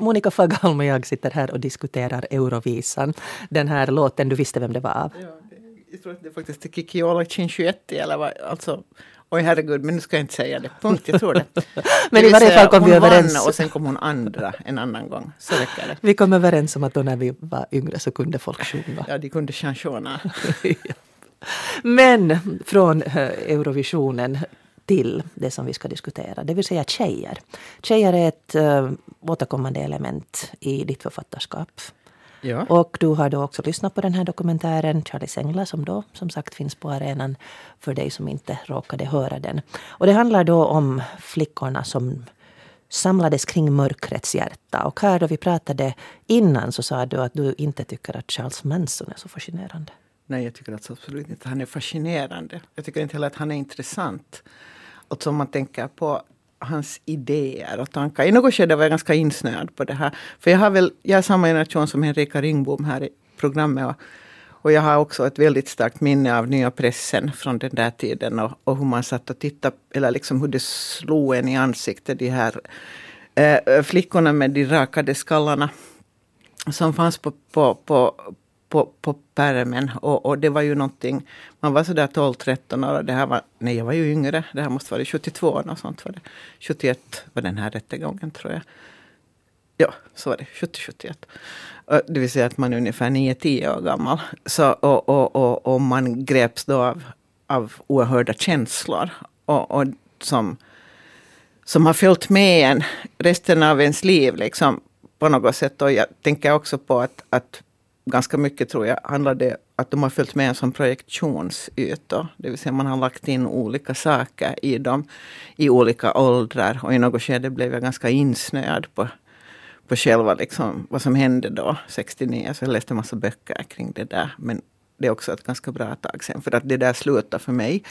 Monica Fagalm och jag sitter här och diskuterar Eurovisan. Den här låten, du visste vem det var av? Ja, jag tror att det är faktiskt Kiki Ola Cinquetti eller vad, alltså Oj herregud, men nu ska jag inte säga det. Punkt, jag tror det. men det i varje fall kom vi överens. Vann och sen kom hon andra en annan gång. Så räcker det. Vi kom överens om att då när vi var yngre så kunde folk sjunga. Ja, de kunde chansona. Men från eh, Eurovisionen till det som vi ska diskutera, det vill säga tjejer. Tjejer är ett äh, återkommande element i ditt författarskap. Ja. Och du har då också lyssnat på den här dokumentären Charlies Änglar som då som sagt finns på arenan för dig som inte råkade höra den. Och det handlar då om flickorna som samlades kring mörkrets hjärta. Och här då vi pratade innan så sa du att du inte tycker att Charles Manson är så fascinerande. Nej, jag tycker alltså absolut inte han är fascinerande. Jag tycker inte heller att han är intressant. Alltså om man tänker på hans idéer och tankar. I något skede var jag ganska insnöad på det här. För jag, har väl, jag är samma generation som Henrika Ringbom här i programmet. Och, och jag har också ett väldigt starkt minne av nya pressen från den där tiden. Och, och hur man satt och tittade, eller liksom hur det slog en i ansiktet. De här eh, flickorna med de rakade skallarna. Som fanns på, på, på, på, på pärmen. Och, och det var ju någonting, man var sådär 12-13 år. Det här var, nej, jag var ju yngre. Det här måste vara 72 och sånt var det. 71 var den här rättegången tror jag. Ja, så var det. 70-71. Det vill säga att man är ungefär 9-10 år gammal. Så, och, och, och, och man greps då av, av oerhörda känslor. Och, och som, som har följt med en resten av ens liv. Liksom, på något sätt. Och jag tänker också på att, att ganska mycket tror jag handlar det att de har följt med som projektionsytor. Det vill säga man har lagt in olika saker i dem i olika åldrar. Och i något skede blev jag ganska insnöad på, på själva liksom, vad som hände då, 69. Så jag läste massa böcker kring det där. Men det är också ett ganska bra tag sen. För att det där slutar för mig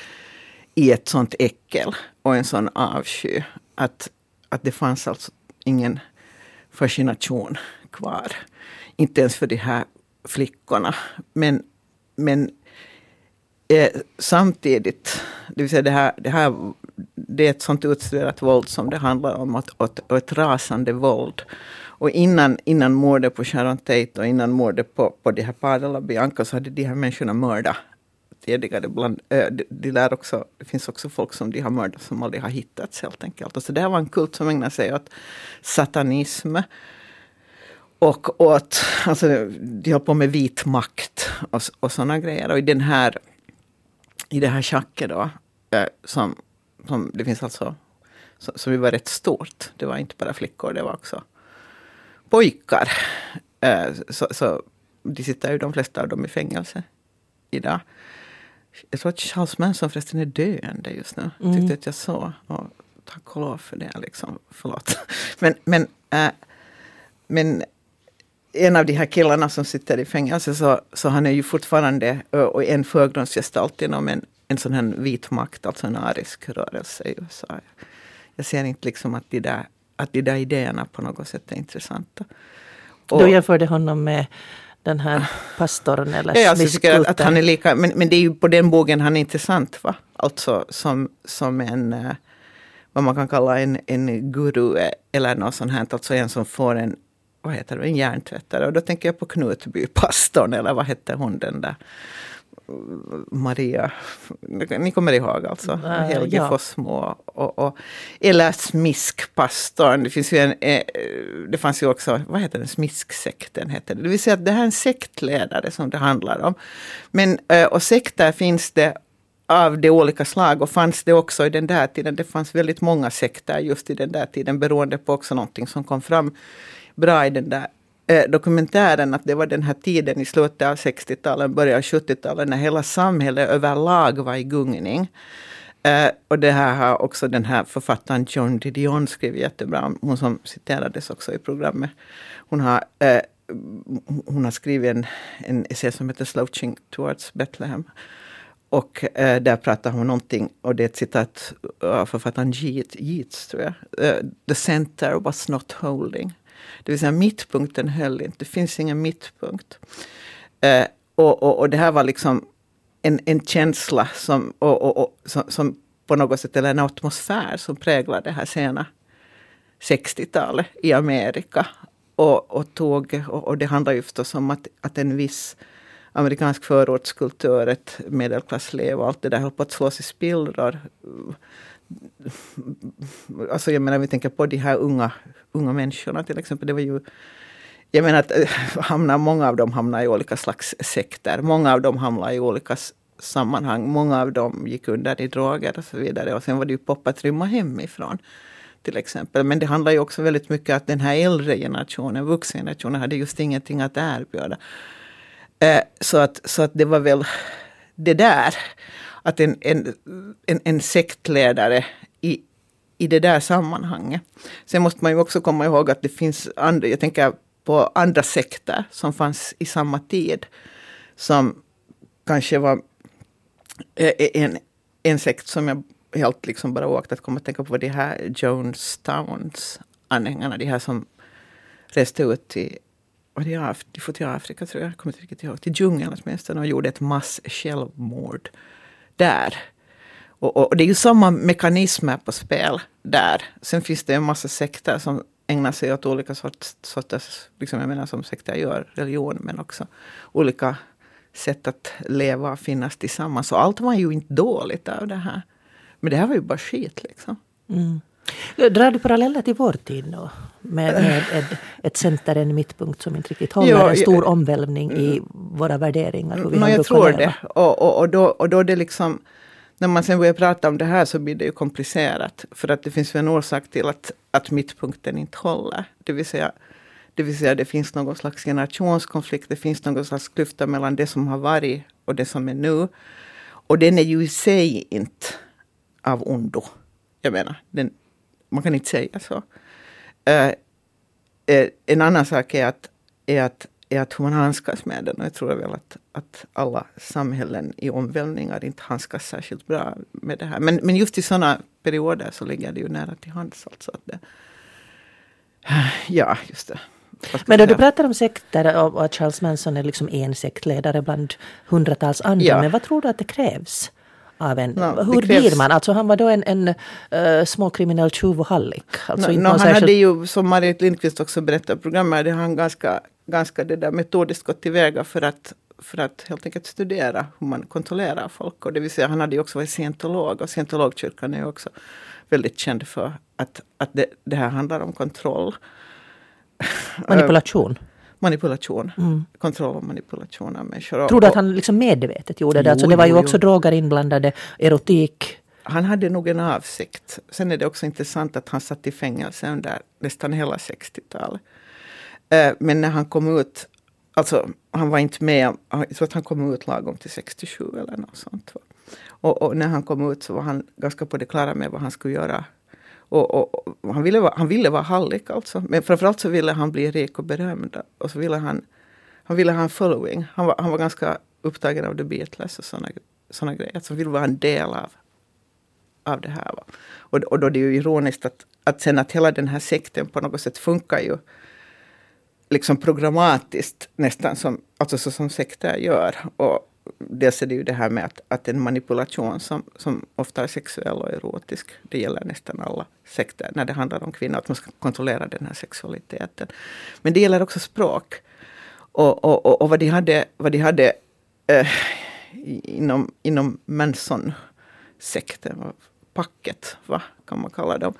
i ett sånt äckel och en sån avsky. Att, att det fanns alltså ingen fascination kvar. Inte ens för de här flickorna. Men, men eh, samtidigt, det vill säga det här, det här det är ett sånt utstuderat våld som det handlar om, och, och, och ett rasande våld. Och innan, innan mordet på Sharon Tate och innan mordet på, på de här Padel och Bianca så hade de här människorna mördat tidigare. Bland, äh, de, de lär också, det finns också folk som de har mördat som aldrig har hittats helt enkelt. Och så det här var en kult som ägnade sig åt satanism och åt, alltså de höll på med vit makt och, och sådana grejer. Och i den här, i det här schacket då, eh, som, som det finns alltså, som ju var rätt stort. Det var inte bara flickor, det var också pojkar. Eh, så, så de sitter ju de flesta av dem i fängelse idag. Jag tror att Charles Manson förresten är döende just nu. Mm. Tyckte att jag såg. Och tack och lov för det. Liksom. Förlåt. Men, men, äh, men en av de här killarna som sitter i fängelse så, så han är ju fortfarande och en förgrundsgestalt inom en, en sån här vit makt, alltså en arisk rörelse i USA. Jag ser inte liksom att de där, att de där idéerna på något sätt är intressanta. Och, du jämförde honom med den här pastorn eller ja, alltså, jag tycker att, att han är lika, men, men det är ju på den bågen han är intressant. Va? Alltså som, som en, eh, vad man kan kalla en, en guru eller något sånt här. Alltså en som får en, vad heter det, en hjärntvättare. Och då tänker jag på Knutbypastorn eller vad hette hon den där Maria, ni kommer ihåg alltså, uh, Helge ja. Fossmo och, och, eller Smiskpastorn. Det, finns ju en, eh, det fanns ju också, vad heter den, Smisksekten heter det. Det vill säga att det här är en sektledare som det handlar om. Men, eh, och sekter finns det av de olika slag och fanns det också i den där tiden. Det fanns väldigt många sekter just i den där tiden beroende på också någonting som kom fram bra i den där eh, dokumentären att det var den här tiden i slutet av 60-talet, början av 70-talet när hela samhället överlag var i gungning. Eh, och det här har också den här författaren John Didion skrivit jättebra om. Hon som citerades också i programmet. Hon har, eh, hon har skrivit en, en essä som heter Slouching towards Bethlehem. Och eh, där pratar hon någonting, och det är ett citat av författaren Yeats, tror jag. Uh, The center was not holding. Det vill säga mittpunkten höll inte. Det finns ingen mittpunkt. Eh, och, och, och, det här var liksom en, en känsla som, och, och, som, som, på något sätt, eller en atmosfär som präglade det här sena 60-talet i Amerika. och, och tog, och, och, det handlar ju förstås om att, att en viss amerikansk förortskultur, ett medelklassliv och allt det där höll på att slås i spillror. Alltså jag menar, vi tänker på de här unga, unga människorna till exempel. Det var ju jag menar att eh, hamnar, många av dem hamnar i olika slags sekter. Många av dem hamnar i olika sammanhang. Många av dem gick under i droger och så vidare. Och sen var det ju pop att rymma hemifrån. Till exempel. Men det handlar ju också väldigt mycket om att den här äldre generationen, vuxengenerationen, hade just ingenting att erbjuda. Eh, så, att, så att det var väl det där. Att en, en, en, en sektledare i, i det där sammanhanget. Sen måste man ju också komma ihåg att det finns andra, jag tänker på andra sekter som fanns i samma tid. Som kanske var en, en sekt som jag helt liksom bara åkte att komma att tänka på de här Jonestowns anhängarna. De här som reste ut till, var det Af de får till Afrika tror jag, jag kommer inte riktigt ihåg, till djungeln åtminstone och gjorde ett mass självmord där. Och, och, det är ju samma mekanismer på spel där. Sen finns det en massa sekter som ägnar sig åt olika sorts, sorters, liksom jag menar som sekter gör, religion, men också olika sätt att leva och finnas tillsammans. Och allt var ju inte dåligt av det här. Men det här var ju bara skit liksom. Mm. Drar du paralleller till vår tid då? Med, med ett, ett center, en mittpunkt som inte riktigt håller, ja, en stor omvälvning i mm. våra värderingar? Hur vi no, jag tror det. Och, och, och, då, och då det liksom när man sen börjar prata om det här så blir det ju komplicerat. För att det finns en orsak till att, att mittpunkten inte håller. Det vill säga det vill säga det finns någon slags generationskonflikt, det finns någon slags klyfta mellan det som har varit och det som är nu. Och den är ju i sig inte av ondo. Jag menar, den, man kan inte säga så. Uh, uh, en annan sak är att, är att är att hur man handskas med den. Och jag tror väl att, att alla samhällen i omvälvningar inte handskas särskilt bra med det här. Men, men just i sådana perioder så ligger det ju nära till hands. Alltså att det, ja, just det. Men då du pratar om sekter och att Charles Manson är liksom en sektledare bland hundratals andra. Ja. Men vad tror du att det krävs? Av en... No, hur blir man? Alltså han var då en, en uh, småkriminell tjuv och hallick. Alltså no, no, han särskilt... hade ju, som Marit Lindqvist också berättade i programmet, hade han ganska ganska det där metodiskt gått tillväga för att, för att helt enkelt studera hur man kontrollerar folk. Och det vill säga, han hade ju också varit scientolog och scientologkyrkan är ju också väldigt känd för att, att det, det här handlar om kontroll. Manipulation? Manipulation. Mm. Kontroll och manipulation av människor. Tror du att han liksom medvetet gjorde det? Jo, alltså det var ju jo, också jo. droger inblandade, erotik. Han hade nog en avsikt. Sen är det också intressant att han satt i fängelse under nästan hela 60-talet. Eh, men när han kom ut, alltså han var inte med, jag tror att han kom ut lagom till 67 eller något sånt. Och, och, när han kom ut så var han ganska på det klara med vad han skulle göra. Och, och, och han, ville vara, han ville vara hallick alltså. Men framförallt så ville han bli rik och berömd. Och så ville han, han ville ha en following. Han var, han var ganska upptagen av The Beatles och sådana såna grejer. Alltså han ville vara en del av, av det här. Va? Och, och då är det ju ironiskt att, att sen att hela den här sekten på något sätt funkar ju liksom programmatiskt nästan som, alltså så som sekter gör. Och dels är det ju det här med att, att en manipulation som, som ofta är sexuell och erotisk, det gäller nästan alla sekter när det handlar om kvinnor, att man ska kontrollera den här sexualiteten. Men det gäller också språk. Och, och, och, och vad de hade, vad de hade eh, inom, inom Manson-sekten, packet, va, kan man kalla dem,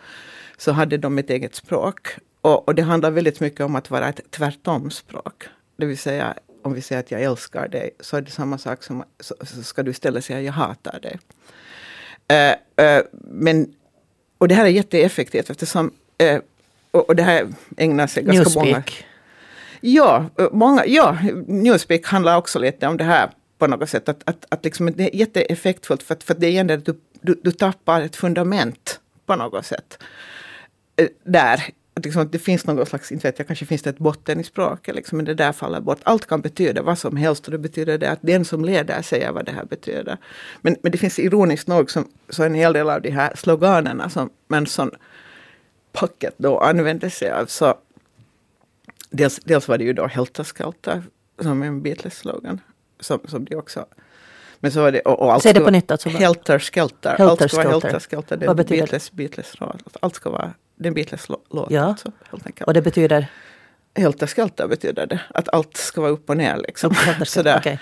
så hade de ett eget språk. Och, och, det handlar väldigt mycket om att vara ett tvärtomspråk. Det vill säga om vi säger att jag älskar dig så är det samma sak som så, så ska du istället säga jag hatar dig. Uh, uh, men, och det här är jätteeffektivt eftersom uh, och, och, det här ägnar sig ganska Newspeak. många... Ja, många, ja, Newspeak handlar också lite om det här på något sätt. Att, att, att liksom det är jätteeffektfullt för att, för att det är att du, du, du tappar ett fundament på något sätt. Där att, liksom, att det finns någon slags, inte vet jag, kanske finns det ett botten i språket, liksom, men det där faller bort. Allt kan betyda vad som helst och det betyder det att den som leder säger vad det här betyder. Men, men det finns ironiskt nog som, så en hel del av de här sloganerna som Manson Pocket då använde sig av. Så dels, dels var det ju då Helter Skelter som en Beatles-slogan. Som, som de också men så var det, och, och allt Säg det på nytt. Alltså. Helter Skelter. Helter allt ska vara Helter Skelter. Vad betyder Beatles, Beatles, allt ska vara det är en Beatles-låt. Ja. Alltså, helt enkelt. Och det betyder? Helter skelter betyder det. Att allt ska vara upp och ner. Liksom. Sådär. Okay.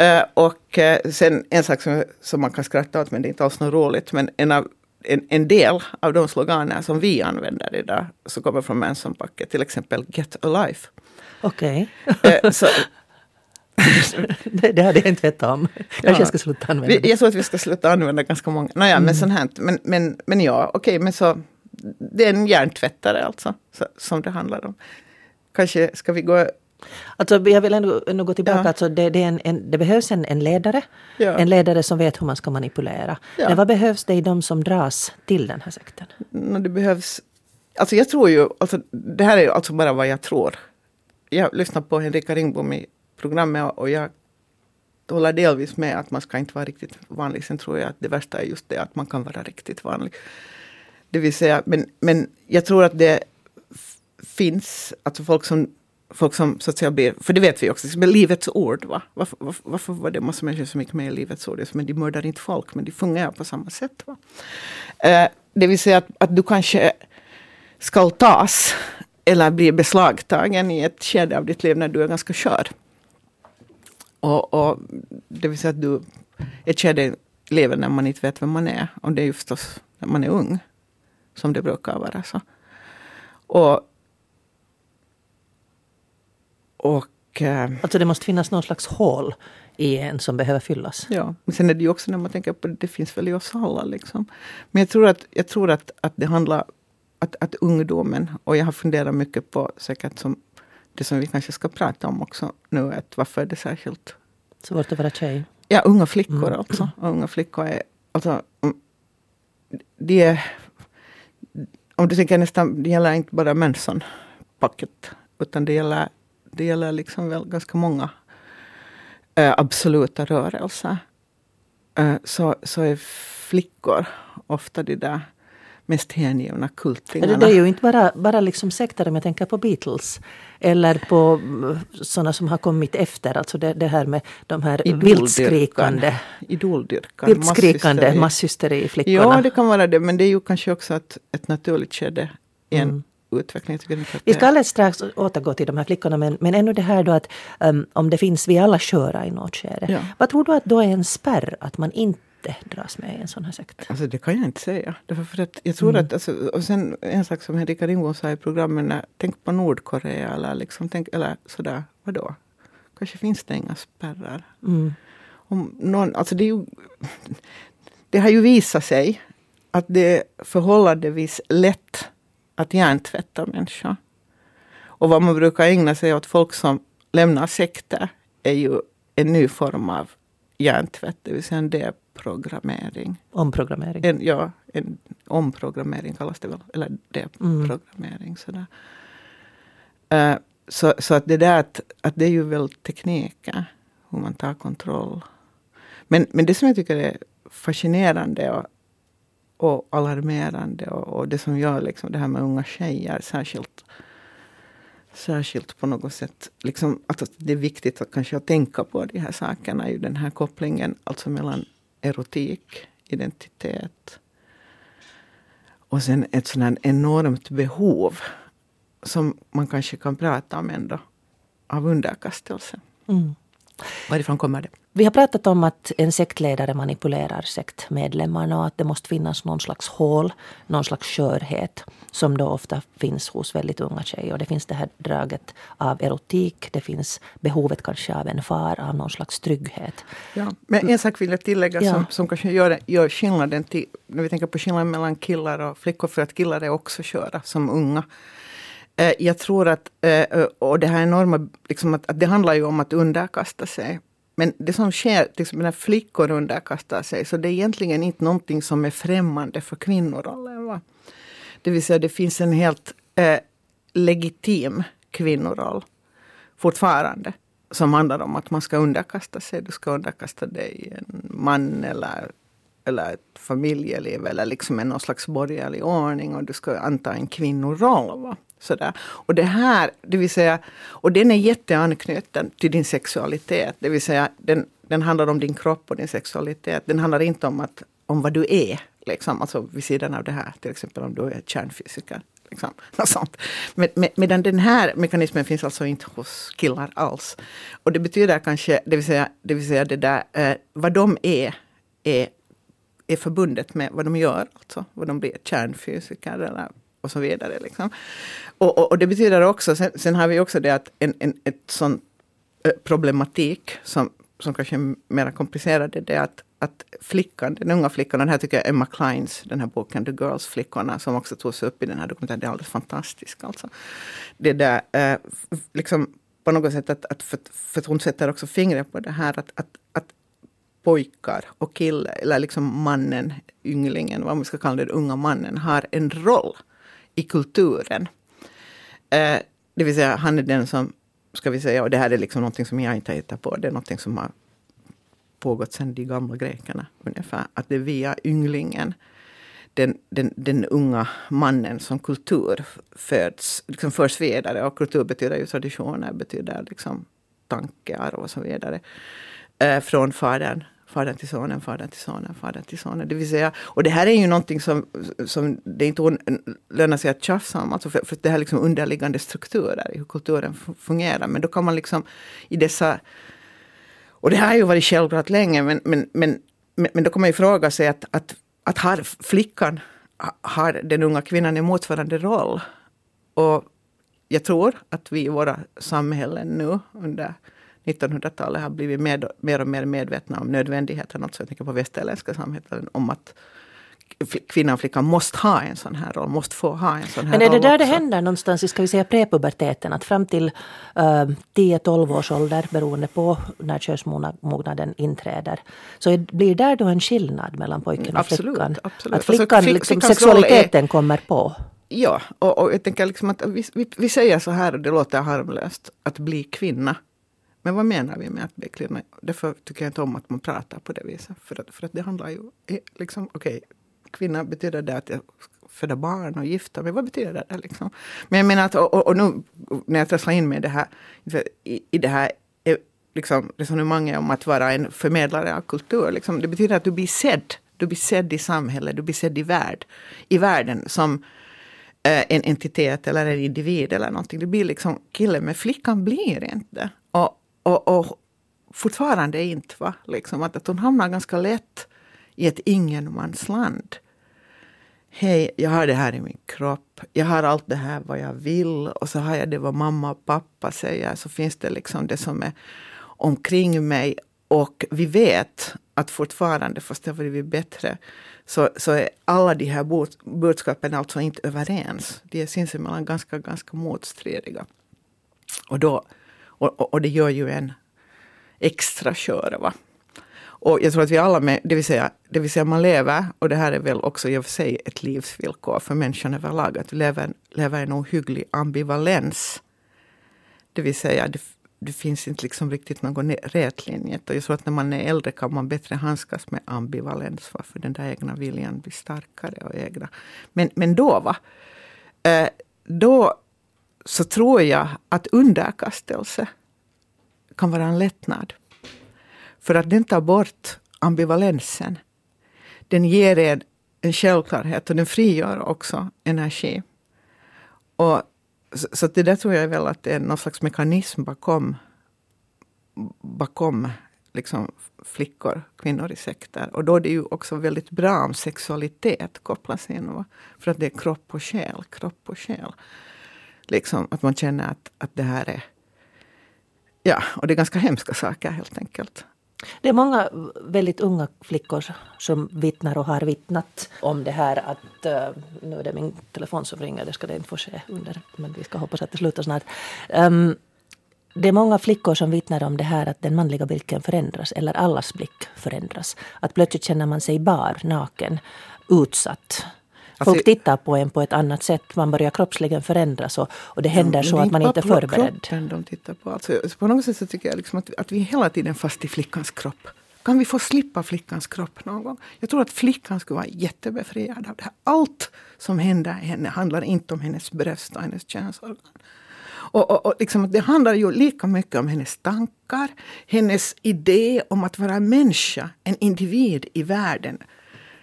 Uh, och uh, sen en sak som, som man kan skratta åt, men det är inte alls något roligt. Men en, av, en, en del av de sloganer som vi använder idag, som kommer från Manson-packet, till exempel Get Alive. Okej. Okay. uh, det, det hade jag inte vetat om. Kanske ja. jag ska sluta använda det. Jag tror att vi ska sluta använda ganska många. Nåja, mm. men sånt här. Men, men, men ja, okej, okay, men så. Det är en hjärntvättare alltså, så, som det handlar om. Kanske ska vi gå Alltså, jag vill ändå, ändå gå tillbaka. Ja. Alltså, det, det, en, en, det, behövs en, en ledare. Ja. En ledare som vet hur man ska manipulera. Ja. Men vad behövs det i de som dras till den här sekten? Det behövs... Alltså jag tror ju... Alltså, det här är alltså bara vad jag tror. Jag lyssnar på Henrika Ringbom i programmet och jag håller delvis med att man ska inte vara riktigt vanlig. Sen tror jag att det värsta är just det att man kan vara riktigt vanlig. Det vill säga, men, men jag tror att det finns alltså folk som folk som så att säga blir, för det vet vi också, men Livets Ord. Va? Varför, varför, varför var det massa människor som gick med i Livets Ord? Men de mördar inte folk, men de fungerar på samma sätt. Va? Eh, det vill säga att, att du kanske ska tas eller bli beslagtagen i ett skede av ditt liv när du är ganska skör. Och, och, det vill säga att du ett skede lever när man inte vet vem man är. Och det är ju förstås när man är ung. Som det brukar vara. så. Och och, eh, alltså det måste finnas någon slags hål i en som behöver fyllas. Ja, men sen är det ju också när man tänker på det, det finns väl i oss alla. Liksom. Men jag tror att, jag tror att, att det handlar att, att ungdomen, och jag har funderat mycket på säkert som det som vi kanske ska prata om också nu, att varför är det särskilt svårt att vara tjej? Ja, unga flickor mm. alltså. Och unga flickor är, alltså, de är, om du tänker nästan, det gäller inte bara Manson-packet, utan det gäller det gäller liksom väl ganska många äh, absoluta rörelser. Äh, så, så är flickor ofta de där mest hängivna kultingarna. Det är ju inte bara, bara liksom sekter om jag tänker på Beatles. Eller på sådana som har kommit efter. Alltså det, det här med de här viltskrikande, Idoldyrkan. Viltskrikande masshysteri flickorna. Ja, det kan vara det. Men det är ju kanske också ett, ett naturligt skede i en mm utveckling. Vi ska alldeles strax återgå till de här flickorna men, men ännu det här då att um, om det finns, vi alla köra i något skede. Ja. Vad tror du att då är en spärr att man inte dras med i en sån här sekt? Alltså det kan jag inte säga. Därför för att jag tror mm. att, alltså, och sen en sak som Henrika Ringbo sa i programmen, tänk på Nordkorea eller, liksom, tänk, eller sådär, vadå? Kanske finns det inga spärrar. Mm. Om någon, alltså det, ju, det har ju visat sig att det är förhållandevis lätt att hjärntvätta människor. Och vad man brukar ägna sig åt folk som lämnar sekter är ju en ny form av hjärntvätt, det vill säga en deprogrammering. Omprogrammering? En, ja, en omprogrammering kallas det väl, eller deprogrammering. Mm. Uh, så, så att det där att, att det är ju väl tekniker, hur man tar kontroll. Men, men det som jag tycker är fascinerande och och alarmerande. Och, och, det som gör liksom det här med unga tjejer särskilt särskilt på något sätt. Liksom, att det är viktigt att kanske tänka på de här sakerna. Ju den här kopplingen alltså mellan erotik, identitet och sen ett sådant enormt behov som man kanske kan prata om ändå av underkastelse. Mm. Varifrån kommer det? Vi har pratat om att en sektledare manipulerar sektmedlemmarna och att det måste finnas någon slags hål, någon slags skörhet som då ofta finns hos väldigt unga tjejer. Och det finns det här draget av erotik, det finns behovet kanske av en far, av någon slags trygghet. Ja, men en sak vill jag tillägga ja. som, som kanske gör, gör skillnaden till, när vi tänker på skillnaden mellan killar och flickor, för att killar är också sköra som unga. Eh, jag tror att, eh, eh, och det här enorma, liksom att, att det handlar ju om att underkasta sig. Men det som sker liksom när flickor underkastar sig, så det är egentligen inte någonting som är främmande för kvinnorollen. Va? Det vill säga det finns en helt eh, legitim kvinnoroll fortfarande. Som handlar om att man ska underkasta sig. Du ska underkasta dig en man eller, eller ett familjeliv eller liksom en någon slags borgerlig ordning. Och du ska anta en kvinnoroll. Va? Sådär. Och det här, det vill säga, och den är jätteanknuten till din sexualitet. Det vill säga, den, den handlar om din kropp och din sexualitet. Den handlar inte om, att, om vad du är, liksom, alltså vid sidan av det här. Till exempel om du är kärnfysiker. Liksom. Något sånt. Med, med, medan den här mekanismen finns alltså inte hos killar alls. Och det betyder kanske, det vill säga det, vill säga det där, eh, vad de är, är, är förbundet med vad de gör. Alltså vad de blir, kärnfysiker eller och så vidare. Liksom. Och, och, och, det betyder också, sen, sen, har vi också det att en, en ett sån problematik som, som kanske är mer komplicerad, det är att, att flickan, den unga flickan, och det här tycker jag Emma Kleins, den här boken The Girls-flickorna, som också togs upp i den här dokumentären, det är alldeles fantastiskt. Alltså. Det där, eh, liksom på något sätt att, att för, för att hon sätter också fingret på det här att, att, att pojkar och killar, eller liksom mannen, ynglingen, vad man ska kalla det, den unga mannen, har en roll i kulturen. Eh, det vill säga, han är den som, ska vi säga, och det här är liksom någonting som jag inte har hittat på, det är någonting som har pågått sedan de gamla grekerna ungefär. Att det är via ynglingen, den, den, den unga mannen som kultur föds, liksom förs vidare. Och kultur betyder ju traditioner, betyder liksom tankar och så vidare. Eh, från fadern fadern till sonen, fadern till sonen, fadern till sonen. Det vill säga, och det här är ju någonting som, som det inte lönar sig att tjafsa om. Alltså för, för det här liksom underliggande strukturer i hur kulturen fungerar. Men då kan man liksom i dessa... Och det här har ju varit självklart länge men, men, men, men då kan man ju fråga sig att, att, att har flickan, har den unga kvinnan en motsvarande roll? Och jag tror att vi i våra samhällen nu under 1900-talet har blivit med, mer och mer medvetna om nödvändigheten, alltså jag tänker på västerländska samhällen, om att kvinnan och flickan måste ha en sån här roll, måste få ha en sån här roll. Men är det där också. det händer någonstans i, ska vi säga prepuberteten, att fram till uh, eh, 10-12 års ålder, beroende på när könsmognaden inträder, så är, blir där då en skillnad mellan pojken och absolut, flickan? Absolut. Att flickan, alltså, liksom, sexualiteten är, kommer på? Ja, och, och jag tänker liksom att vi, vi, vi säger så här, och det låter harmlöst, att bli kvinna men vad menar vi med att bli? Därför tycker jag inte om att man pratar på det viset. För att, för att det handlar ju liksom, okej, okay, kvinna betyder det att jag föda barn och gifta mig. Vad betyder det? Liksom? Men jag menar att, och, och nu när jag trasslar in mig i det här, i, i det här eh, liksom, resonemanget om att vara en förmedlare av kultur. Liksom, det betyder att du blir sedd. Du blir sedd i samhället, du blir sedd i, värld, i världen som eh, en entitet eller en individ eller någonting. Det blir liksom killen, men flickan blir inte. Och, och, och fortfarande inte. Va? Liksom att, att hon hamnar ganska lätt i ett ingenmansland. Hej, jag har det här i min kropp. Jag har allt det här vad jag vill. Och så har jag det vad mamma och pappa säger. Så finns det liksom det som är omkring mig. Och vi vet att fortfarande, fast det har blivit bättre, så, så är alla de här budskapen alltså inte överens. De är sinsemellan ganska, ganska motstridiga. Och då och, och, det gör ju en extra skör. Va? Och jag tror att vi alla, med, det, vill säga, det vill säga man lever, och det här är väl också i och för sig ett livsvillkor för människan överlag, att vi lever i en ohygglig ambivalens. Det vill säga, det, det finns inte liksom riktigt någon rät linje. Och jag tror att när man är äldre kan man bättre handskas med ambivalens, för den där egna viljan blir starkare. och egna. Men, men då, va? Eh, då så tror jag att underkastelse kan vara en lättnad. För att den tar bort ambivalensen. Den ger en, en självklarhet och den frigör också energi. Och, så, så det där tror jag väl att det är någon slags mekanism bakom, bakom liksom flickor, kvinnor i sekter. Och då är det ju också väldigt bra om sexualitet kopplas in. Va? För att det är kropp och själ, kropp och själ. Liksom, att man känner att, att det här är... Ja, och det är ganska hemska saker helt enkelt. Det är många väldigt unga flickor som vittnar och har vittnat om det här att... Eh, nu är det min telefon som ringer, det ska det inte få ske under, men vi ska hoppas att det slutar snart. Um, det är många flickor som vittnar om det här att den manliga blicken förändras, eller allas blick förändras. Att plötsligt känner man sig bar, naken, utsatt. Folk alltså, tittar på en på ett annat sätt. Man börjar kroppsligen förändras och, och det händer ja, så att man inte är förberedd. kroppen de tittar på. Alltså, på något sätt så tycker jag liksom att, att vi är hela tiden fast i flickans kropp. Kan vi få slippa flickans kropp någon gång? Jag tror att flickan skulle vara jättebefriad av det här. Allt som händer henne handlar inte om hennes bröst och hennes könsorgan. Och, och, och liksom, det handlar ju lika mycket om hennes tankar, hennes idé om att vara människa, en individ i världen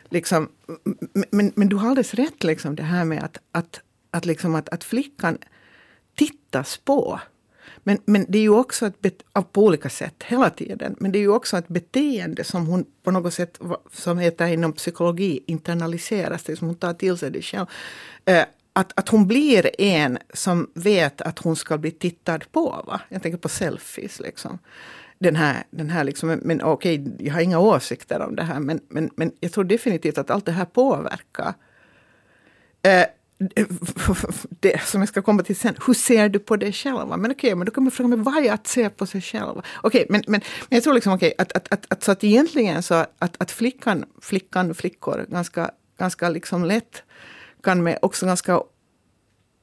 liksom, men, men du har alldeles rätt, liksom, det här med att, att, att, liksom att, att flickan tittas på. Men, men det är ju också ett, på olika sätt hela tiden. Men det är ju också ett beteende som hon på något sätt, som heter inom psykologi, internaliseras. Det som hon tar till sig det själv. Eh, att, att hon blir en som vet att hon ska bli tittad på. Va? Jag tänker på selfies. Liksom. Den här, den här liksom, men okej, okay, jag har inga åsikter om det här. Men, men, men jag tror definitivt att allt det här påverkar. Eh, det som jag ska komma till sen, hur ser du på dig själv? Men okej, okay, men då kan man fråga mig vad är att se på sig själv? Okej, okay, men, men, men jag tror liksom okej, okay, att, att, att, att, så att egentligen så att, att flickan, flickan, flickor ganska, ganska liksom lätt kan med också ganska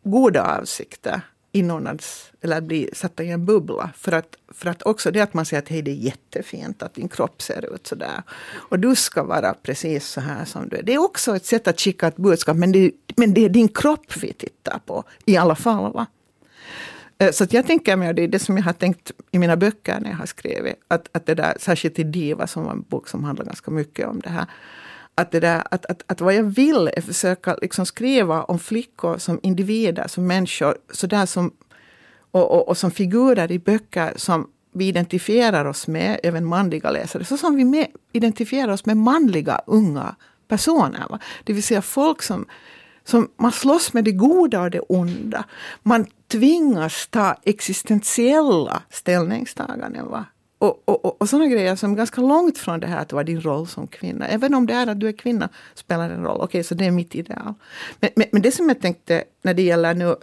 goda avsikter inordnats eller att bli satta i en bubbla. För att, för att också det att man säger att hej, det är jättefint att din kropp ser ut sådär. Och du ska vara precis så här som du är. Det är också ett sätt att skicka ett budskap. Men det, men det är din kropp vi tittar på i alla fall. Va? Eh, så att jag tänker mig, det är det som jag har tänkt i mina böcker när jag har skrivit, att, att det där, särskilt i Diva som var en bok som handlar ganska mycket om det här, att, det där, att, att, att vad jag vill är försöka liksom skriva om flickor som individer, som människor, sådär som, och, och, och som figurer i böcker som vi identifierar oss med, även manliga läsare, så som vi med, identifierar oss med manliga unga personer. Va? Det vill säga folk som, som man slåss med det goda och det onda. Man tvingas ta existentiella ställningstaganden. Va? Och, och, och, och sådana grejer som är ganska långt från det här att vara din roll som kvinna. Även om det är att du är kvinna spelar en roll. Okej, okay, så det är mitt ideal. Men, men, men, det som jag tänkte när det gäller nu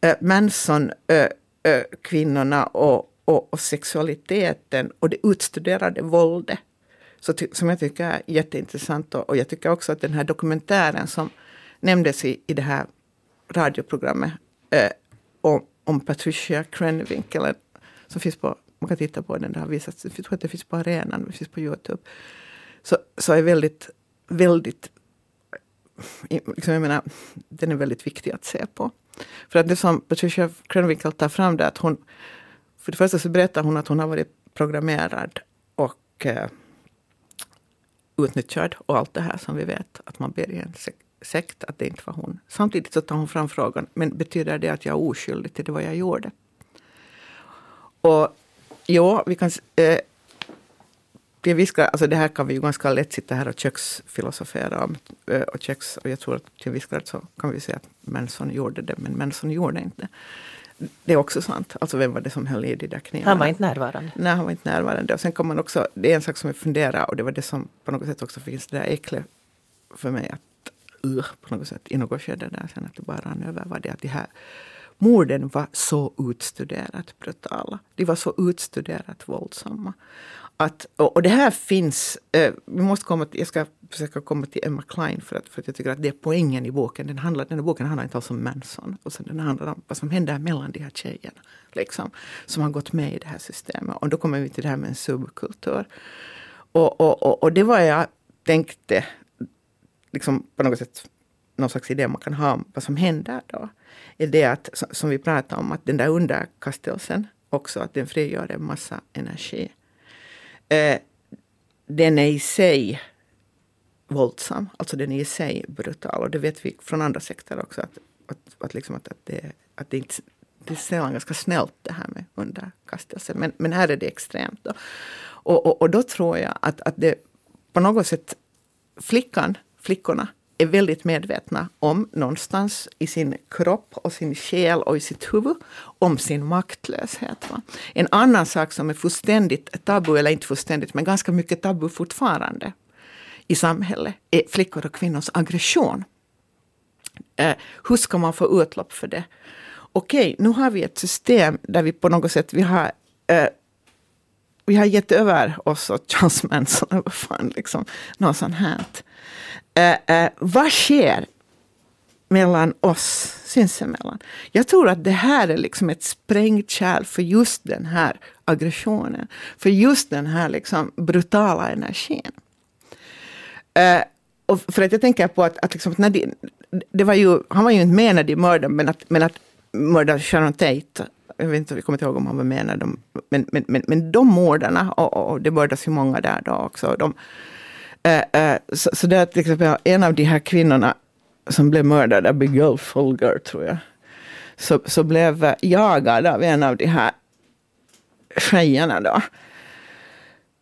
äh, Manson, äh, äh, kvinnorna och, och, och, sexualiteten och det utstuderade våldet. Så som jag tycker är jätteintressant. Och, och jag tycker också att den här dokumentären som nämndes i, i det här radioprogrammet äh, om, om Patricia Krenwinkel som finns på man kan titta på den, det har visats, jag tror att det finns på arenan, det finns på Youtube. Så, så är väldigt, väldigt, liksom jag menar, den är väldigt viktig att se på. För att det som Patricia Krenwinkel tar fram det att hon, för det första så berättar hon att hon har varit programmerad och eh, utnyttjad och allt det här som vi vet att man ber i en sekt, att det inte var hon. Samtidigt så tar hon fram frågan, men betyder det att jag är oskyldig till det vad jag gjorde? Och Ja, vi kan... Eh, vi ska, alltså det här kan vi ju ganska lätt sitta här och köksfilosofera om. Eh, och, köks, och jag tror att till viss grad så kan vi säga att Manson gjorde det, men Manson gjorde inte. Det är också sant. Alltså vem var det som höll i de där knivarna? Han var inte närvarande. Nej, han var inte närvarande. Och sen kan man också, det är en sak som jag funderar och det var det som på något sätt också finns det där äcklet för mig att uh, på något sätt i något skede där sen att det bara rann över var det att de här morden var så utstuderat brutala. De var så utstuderat våldsamma. Att, och, det här finns, eh, vi måste komma till, jag ska försöka komma till Emma Klein för att, för att jag tycker att det är poängen i boken. Den, handlar, den här boken handlar inte alls om Manson. Och sen den handlar om vad som händer mellan de här tjejerna. Liksom, som har gått med i det här systemet. Och då kommer vi till det här med en subkultur. Och, och, och, och det var jag tänkte, liksom på något sätt någon slags idé man kan ha om vad som händer då, är det att, som vi pratade om, att den där underkastelsen också, att den frigör en massa energi. Eh, den är i sig våldsam, alltså den är i sig brutal. Och det vet vi från andra sekter också, att, att, att, liksom att, att, det, att det, inte, det är sällan ganska snällt det här med underkastelse. Men, men här är det extremt. Då. Och, och, och då tror jag att, att det på något sätt, flickan, flickorna, är väldigt medvetna om någonstans i sin kropp och sin själ och i sitt huvud om sin maktlöshet. Va? En annan sak som är fullständigt tabu, eller inte fullständigt, men ganska mycket tabu fortfarande i samhället är flickor och kvinnors aggression. Eh, hur ska man få utlopp för det? Okej, nu har vi ett system där vi på något sätt vi har eh, vi har gett över oss åt Charles Manson, vad fan, liksom, något sånt här. Eh, eh, vad sker mellan oss sinsemellan? Jag tror att det här är liksom ett sprängt kärl för just den här aggressionen. För just den här liksom brutala energin. Eh, och för att jag tänker på att, att, liksom, när de, det var ju, han var ju inte med när de mördade, men att, men att mörda Sharon Tate jag vet inte, vi kommer inte ihåg om han var med när de, men, men, men, men de mordarna, och, och det mördas ju många där då också, de, Eh, eh, så, så det är till exempel en av de här kvinnorna som blev mördad, Abigail Folger tror jag, så, så blev eh, jagad av en av de här tjejerna då.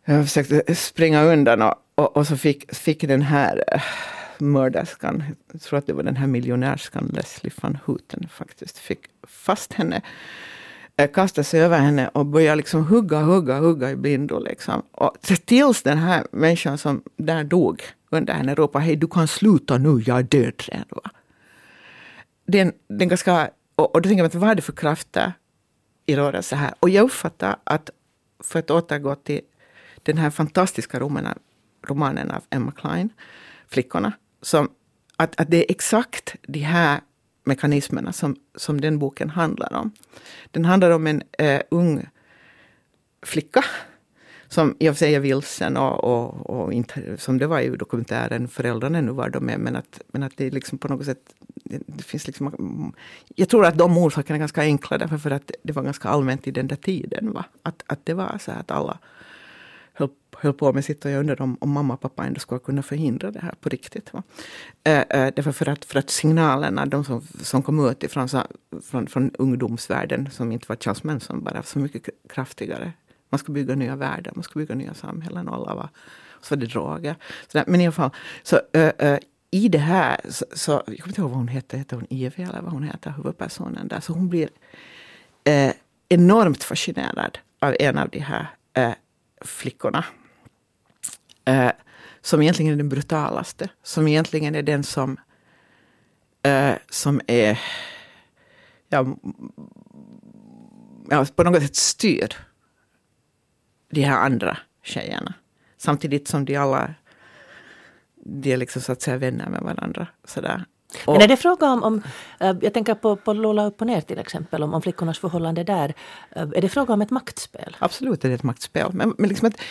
Jag försökte springa undan och, och, och så fick, fick den här eh, mörderskan, jag tror att det var den här miljonärskan Leslie van Houten faktiskt, fick fast henne. Eh, kastar sig över henne och börjar liksom hugga, hugga, hugga i blindo. Liksom. Och tills den här människan som där dog under henne ropade hej du kan sluta nu, jag är död redan. Den, den ganska, och, och då tänker man, vad är det för krafter i rörelse här? Och jag uppfattar att, för att återgå till den här fantastiska romanen, romanen av Emma Klein, Flickorna, som, att, att det är exakt de här mekanismerna som, som den boken handlar om. Den handlar om en eh, ung flicka som i och för sig är vilsen och, och, och, inte, som det var i dokumentären, föräldrarna nu var de med, men att, men att det liksom på något sätt, det finns liksom, jag tror att de orsakerna är ganska enkla därför att det var ganska allmänt i den där tiden. Va? Att, att det var så att alla höll, höll på med sitt och jag undrar om, om mamma och pappa ändå skulle kunna förhindra det här på riktigt. Va? Eh, eh äh, därför för att, för att signalerna, de som, som kom ut ifrån, från, från ungdomsvärlden, som inte var Charles Manson, bara så mycket kraftigare. Man ska bygga nya världar, man ska bygga nya samhällen och alla var, så var det droger. Så där, men i alla fall, så, eh, eh i det här, så, så, jag kommer inte ihåg vad hon heter, heter hon Evie? eller vad hon heter, huvudpersonen där. Så hon blir eh, enormt fascinerad av en av de här eh, flickorna. Eh, som egentligen är den brutalaste. Som egentligen är den som, eh, som är ja, ja, på något sätt styr de här andra tjejerna. Samtidigt som de alla de är liksom så att säga vänner med varandra. Sådär. Och, Men är det fråga om, om eh, jag tänker på, på Lola upp och ner till exempel, om, om flickornas förhållande där. Eh, är det fråga om ett maktspel? Absolut är det ett maktspel. Men, men liksom ett,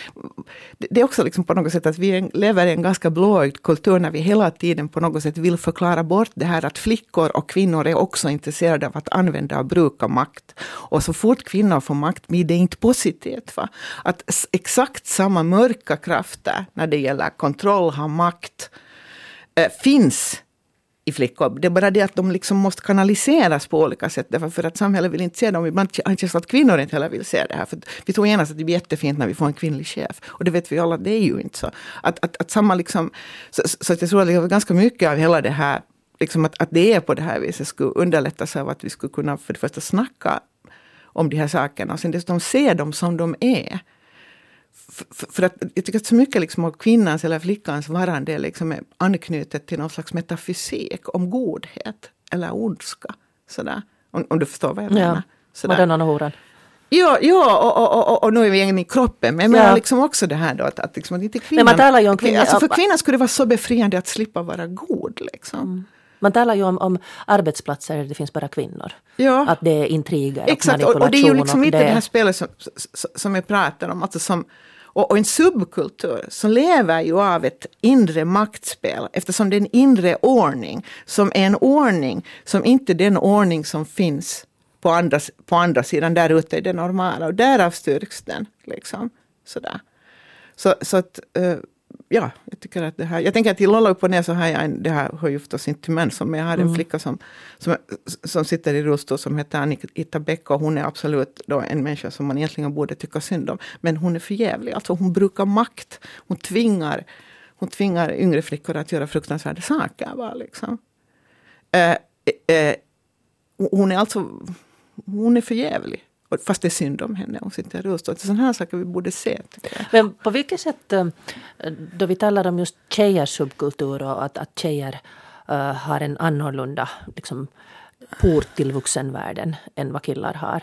det är också liksom på något sätt att vi lever i en ganska blåögd kultur när vi hela tiden på något sätt vill förklara bort det här att flickor och kvinnor är också intresserade av att använda och bruka makt. Och så fort kvinnor får makt blir det inte positivt. Va? Att exakt samma mörka krafter när det gäller kontroll, ha makt, äh, finns i flickor. Det är bara det att de liksom måste kanaliseras på olika sätt. Därför för att samhället vill inte se dem. Ibland känns det att kvinnor inte heller vill se det här. För vi tror genast att det blir jättefint när vi får en kvinnlig chef. Och det vet vi alla, det är ju inte så. Att, att, att samma liksom, så, så att jag tror att det är ganska mycket av hela det här, liksom att, att det är på det här viset skulle underlättas av att vi skulle kunna för det första snacka om de här sakerna och sen dessutom se dem som de är för, för, att jag tycker att så mycket liksom av kvinnans eller flickans varande liksom är anknutet till någon slags metafysik om godhet eller ondska. Sådär. Om, om du förstår vad jag menar. Ja, Madonnan och horan. Ja, ja och, och, och, och nu är vi igen i kroppen. Men jag menar liksom också det här då att, att, liksom, att inte kvinnan... Men man talar ju om kvinnor, alltså för kvinnan skulle det vara så befriande att slippa vara god. Liksom. Mm. Man talar ju om, om, arbetsplatser där det finns bara kvinnor. Ja. Att det är intriger Exakt, och manipulation. Och, det är ju liksom inte det... det här spelet som, som jag pratar om. Alltså som, och, och, en subkultur som lever ju av ett inre maktspel eftersom det är en inre ordning som är en ordning som inte är den ordning som finns på andra, på andra sidan där ute i det normala. Och därav styrks den. Liksom. Sådär. Så, så att, uh, ja, jag tycker att det här, jag tänker att i Lolla upp och ner så har jag en, det här hör ju förstås inte till män, men jag har en mm. flicka som, som, som sitter i rullstol som heter Anita Bäck och hon är absolut då en människa som man egentligen borde tycka synd om. Men hon är förjävlig, alltså hon brukar makt. Hon tvingar, hon tvingar yngre flickor att göra fruktansvärda saker. Va, liksom. Eh, eh, hon är alltså hon är förjävlig. Fast det är synd om henne, hon sitter i rullstol. Sådana här saker vi borde se. Men på vilket sätt, eh, då vi talar om just tjejers subkultur och att, att tjejer uh, har en annorlunda liksom, port till vuxenvärlden än vad killar har.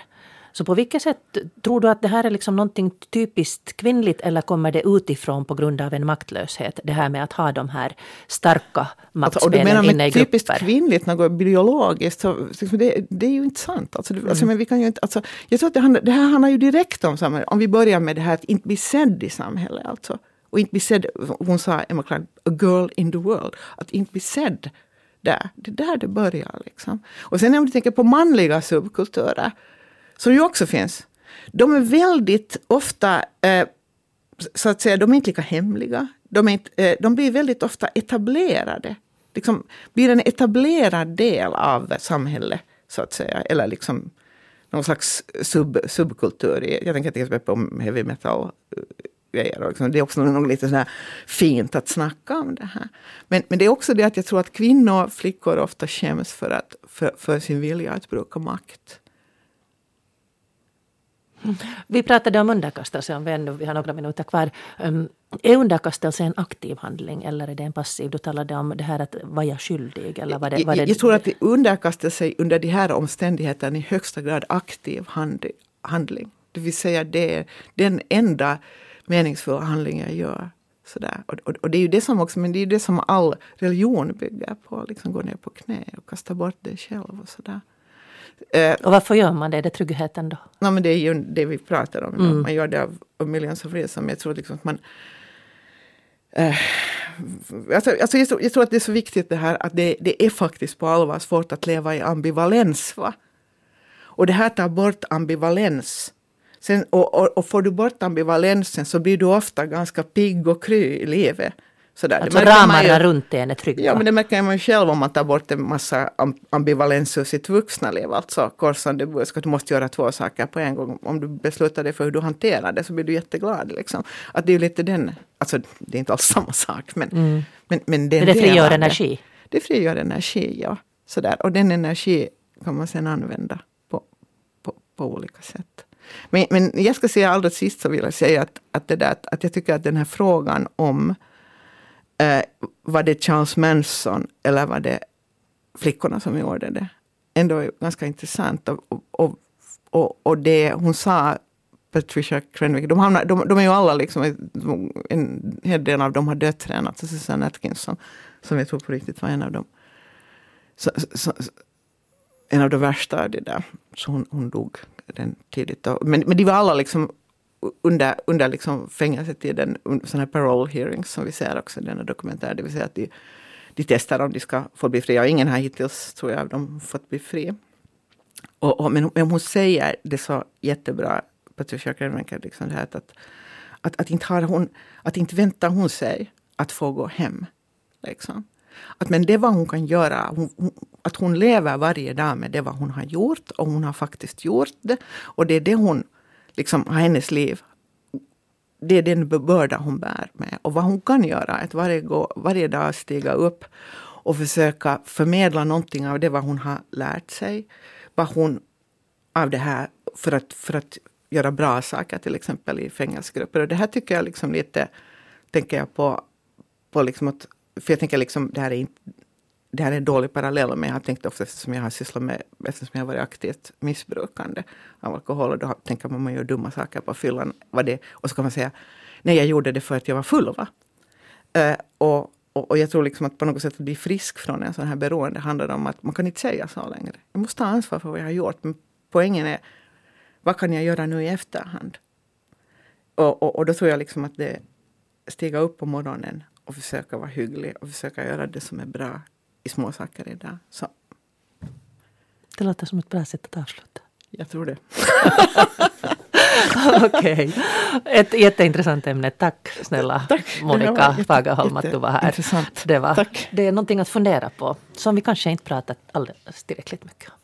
Så på vilket sätt tror du att det här är liksom någonting typiskt kvinnligt eller kommer det utifrån på grund av en maktlöshet? Det här med att ha de här starka maktspelen alltså, inne i grupper. Typiskt kvinnligt, något biologiskt, så, det, det är ju inte sant. Alltså, mm. alltså, men vi kan ju inte, alltså, jag tror att det, handlar, det här handlar ju direkt om samhället. Om vi börjar med det här att inte bli sedd i samhället. Alltså. Och inte bli sedd, hon sa, Emma Klein, a girl in the world. Att inte bli sedd där. Det är där det börjar. Liksom. Och sen om du tänker på manliga subkulturer som ju också finns. De är väldigt ofta, eh, så att säga, de är inte lika hemliga. De, är inte, eh, de blir väldigt ofta etablerade liksom blir en etablerad del av samhället, så att säga. Eller liksom någon slags sub, subkultur. Jag tänker till exempel på heavy metal. Eh, liksom. Det är också något lite sådär fint att snacka om det här. Men, men det är också det att jag tror att kvinnor och flickor ofta skäms för, att, för, för sin vilja att bruka makt. Vi pratade om underkastelse, om vi, ändå, vi har några minuter kvar. Um, är underkastelse en aktiv handling eller är det en passiv? Du talade om det här att var jag skyldig? Eller var det, var det... Jag, tror att underkastelse under de här omständigheterna är i högsta grad aktiv hand, handling. Det vill säga det är den enda meningsfulla handlingar jag gör. Sådär. Och, och, och, det är ju det som också, men det är det som all religion bygger på. Liksom gå ner på knä och kasta bort dig själv och sådär. Eh, och varför gör man det? Är det tryggheten då? No, men det är ju det vi pratar om. Mm. Man gör det av, av Millions of Reason. Jag tror liksom att man... Eh, alltså, alltså jag, tror, jag, tror, att det är så viktigt det här att det, det är faktiskt på allvar svårt att leva i ambivalens. Va? Och det här tar bort ambivalens. Sen, och, och, och får du bort ambivalensen så blir du ofta ganska pigg och kry i livet. Sådär. Alltså ramarna runt en är trygga? Ja, men det märker man ju själv om man tar bort en massa ambivalens ur sitt vuxna liv. Alltså korsande budskap. Du måste göra två saker på en gång. Om du beslutar dig för hur du hanterar det så blir du jätteglad. Liksom. Att det är lite den, alltså det är inte alls samma sak. Men, mm. men, men, den men det frigör energi? Det frigör energi, ja. Sådär. Och den energi kan man sedan använda på, på, på olika sätt. Men, men jag ska säga allra sist så vill jag säga att, att, det där, att jag tycker att den här frågan om eh, var det Charles Manson eller var det flickorna som gjorde det? Ändå är ganska intressant. Och, och, och, och det hon sa, Patricia Krenwick, de, hamnar, de, de är ju alla liksom, en hel del av dem har dödtränats. Susanne Atkinson, som jag tror på riktigt var en av dem. Så, så, en av de värsta av det där. Så hon, hon dog den tidigt. Men, men de var alla liksom under, under liksom fängelsetiden, sådana här parole hearings som vi ser också i denna dokumentär. Det vill säga att de, de testar om de ska få bli fria. Och ingen har hittills, tror jag, av dem fått bli fri. Och, och, men, men hon säger det så jättebra, Patricia Krenwenker, liksom det här att, att, att, inte har hon, att inte väntar hon sig att få gå hem. Liksom. Att men det vad hon kan göra, hon, hon, att hon lever varje dag med det vad hon har gjort och hon har faktiskt gjort det. Och det är det hon, liksom hennes liv, det är den börda hon bär med. Och vad hon kan göra är att varje, gå, varje dag stiga upp och försöka förmedla någonting av det vad hon har lärt sig. Vad hon av det här för att, för att göra bra saker till exempel i fängelsegrupper. Och det här tycker jag liksom lite, tänker jag på, på liksom att för jag tänker liksom, det här är inte det här är en dålig parallell, men jag har tänkt ofta eftersom jag har sysslat med, eftersom jag har varit aktivt missbrukande av alkohol, och då tänker man att man gör dumma saker på fyllan. Vad det, och så kan man säga, nej jag gjorde det för att jag var full. Va? Eh, och, och, och, jag tror liksom att på något sätt att bli frisk från en sån här beroende handlar om att man kan inte säga så längre. Jag måste ta ansvar för vad jag har gjort. Men poängen är, vad kan jag göra nu i efterhand? Och, och, och då tror jag liksom att det stiga upp på morgonen och försöka vara hygglig och försöka göra det som är bra i små saker idag. Så. Det låter som ett bra sätt att avsluta. Jag tror det. Okej. Okay. Ett jätteintressant ämne. Tack snälla Tack. Monica Fagerholm att du var här. Det, var, Tack. det är någonting att fundera på som vi kanske inte pratat alldeles tillräckligt mycket om.